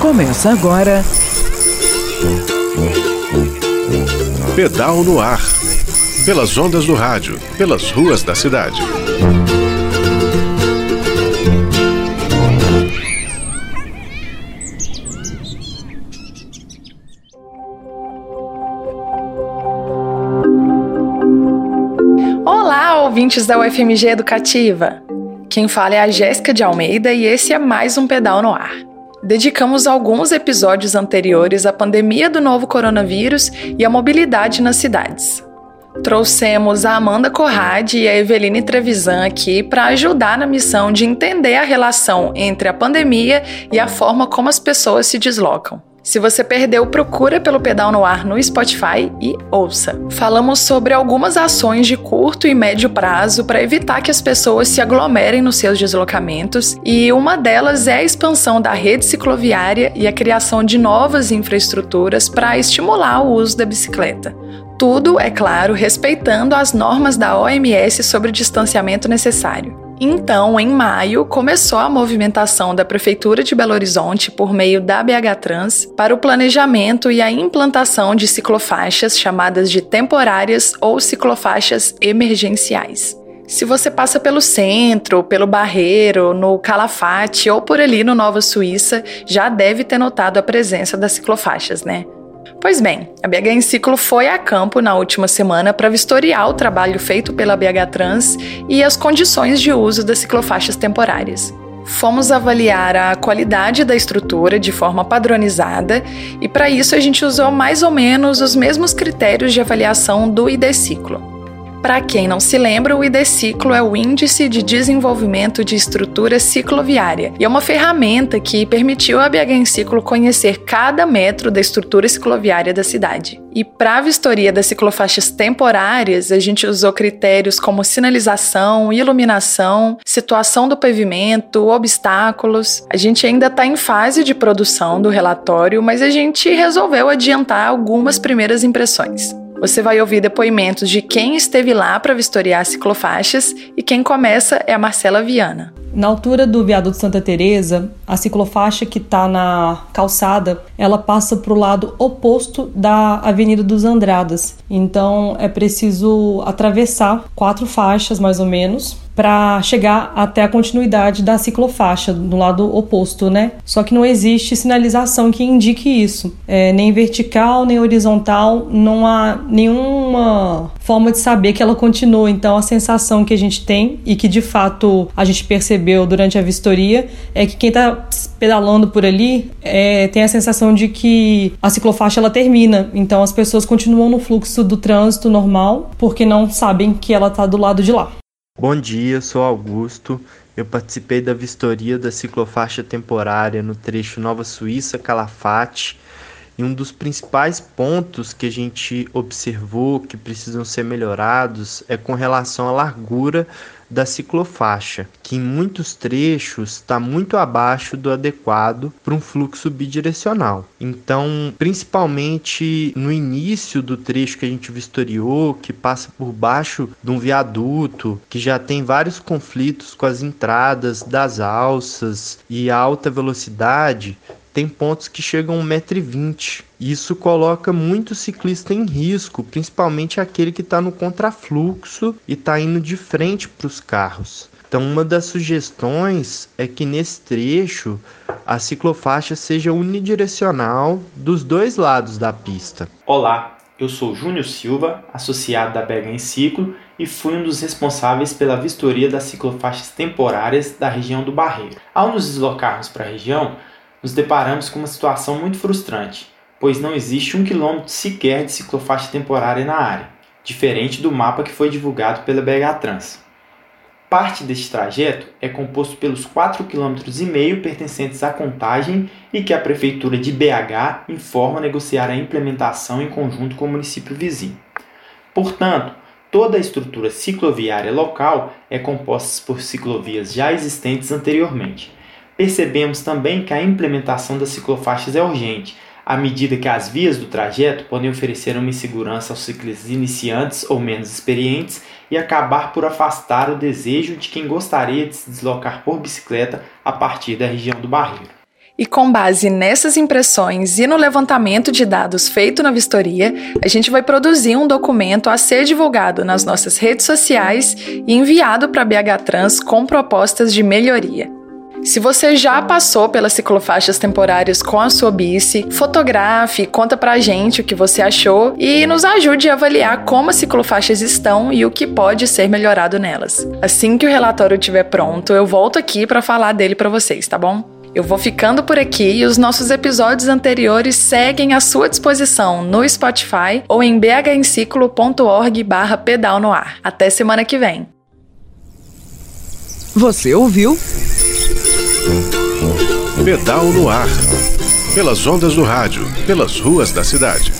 Começa agora. Pedal no ar. Pelas ondas do rádio, pelas ruas da cidade. Olá, ouvintes da UFMG Educativa. Quem fala é a Jéssica de Almeida e esse é mais um Pedal no Ar. Dedicamos alguns episódios anteriores à pandemia do novo coronavírus e à mobilidade nas cidades. Trouxemos a Amanda Corrade e a Eveline Trevisan aqui para ajudar na missão de entender a relação entre a pandemia e a forma como as pessoas se deslocam. Se você perdeu, procura pelo Pedal no Ar no Spotify e ouça. Falamos sobre algumas ações de curto e médio prazo para evitar que as pessoas se aglomerem nos seus deslocamentos, e uma delas é a expansão da rede cicloviária e a criação de novas infraestruturas para estimular o uso da bicicleta. Tudo, é claro, respeitando as normas da OMS sobre o distanciamento necessário. Então, em maio, começou a movimentação da Prefeitura de Belo Horizonte por meio da BH Trans para o planejamento e a implantação de ciclofaixas chamadas de temporárias ou ciclofaixas emergenciais. Se você passa pelo centro, pelo Barreiro, no Calafate ou por ali no Nova Suíça, já deve ter notado a presença das ciclofaixas, né? Pois bem, a BH em Ciclo foi a campo na última semana para vistoriar o trabalho feito pela BH Trans e as condições de uso das ciclofaixas temporárias. Fomos avaliar a qualidade da estrutura de forma padronizada e, para isso, a gente usou mais ou menos os mesmos critérios de avaliação do ID Ciclo. Para quem não se lembra, o ID-Ciclo é o Índice de Desenvolvimento de Estrutura Cicloviária e é uma ferramenta que permitiu a BH em Ciclo conhecer cada metro da estrutura cicloviária da cidade. E para a vistoria das ciclofaixas temporárias, a gente usou critérios como sinalização, iluminação, situação do pavimento, obstáculos. A gente ainda está em fase de produção do relatório, mas a gente resolveu adiantar algumas primeiras impressões. Você vai ouvir depoimentos de quem esteve lá para vistoriar ciclofaixas e quem começa é a Marcela Viana. Na altura do viaduto Santa Teresa, a ciclofaixa que está na calçada, ela passa para o lado oposto da Avenida dos Andradas. Então é preciso atravessar quatro faixas mais ou menos para chegar até a continuidade da ciclofaixa do lado oposto, né? Só que não existe sinalização que indique isso, é, nem vertical nem horizontal, não há nenhuma forma de saber que ela continua. Então a sensação que a gente tem e que de fato a gente percebeu durante a vistoria é que quem está pedalando por ali é, tem a sensação de que a ciclofaixa ela termina. Então as pessoas continuam no fluxo do trânsito normal porque não sabem que ela está do lado de lá. Bom dia, sou Augusto. Eu participei da vistoria da ciclofaixa temporária no trecho Nova Suíça Calafate. E um dos principais pontos que a gente observou que precisam ser melhorados é com relação à largura da ciclofaixa, que em muitos trechos está muito abaixo do adequado para um fluxo bidirecional. Então, principalmente no início do trecho que a gente vistoriou, que passa por baixo de um viaduto, que já tem vários conflitos com as entradas das alças e alta velocidade, tem pontos que chegam a 1,20m. Isso coloca muito ciclista em risco, principalmente aquele que está no contrafluxo e está indo de frente para os carros. Então, uma das sugestões é que nesse trecho a ciclofaixa seja unidirecional dos dois lados da pista. Olá, eu sou Júnior Silva, associado da Bega em Ciclo e fui um dos responsáveis pela vistoria das ciclofaixas temporárias da região do Barreiro. Ao nos deslocarmos para a região, nos deparamos com uma situação muito frustrante, pois não existe um quilômetro sequer de ciclofaixa temporária na área, diferente do mapa que foi divulgado pela BH Trans. Parte deste trajeto é composto pelos 4,5 km pertencentes à contagem e que a Prefeitura de BH informa negociar a implementação em conjunto com o município vizinho. Portanto, toda a estrutura cicloviária local é composta por ciclovias já existentes anteriormente, Percebemos também que a implementação das ciclofaixas é urgente, à medida que as vias do trajeto podem oferecer uma insegurança aos ciclistas iniciantes ou menos experientes e acabar por afastar o desejo de quem gostaria de se deslocar por bicicleta a partir da região do Barreiro. E com base nessas impressões e no levantamento de dados feito na vistoria, a gente vai produzir um documento a ser divulgado nas nossas redes sociais e enviado para a BH Trans com propostas de melhoria. Se você já passou pelas ciclofaixas temporárias com a sua bici, fotografe, conta pra gente o que você achou e nos ajude a avaliar como as ciclofaixas estão e o que pode ser melhorado nelas. Assim que o relatório estiver pronto, eu volto aqui para falar dele para vocês, tá bom? Eu vou ficando por aqui e os nossos episódios anteriores seguem à sua disposição no Spotify ou em bhenciclo.org barra pedal no ar. Até semana que vem. Você ouviu? Pedal no ar. Pelas ondas do rádio, pelas ruas da cidade.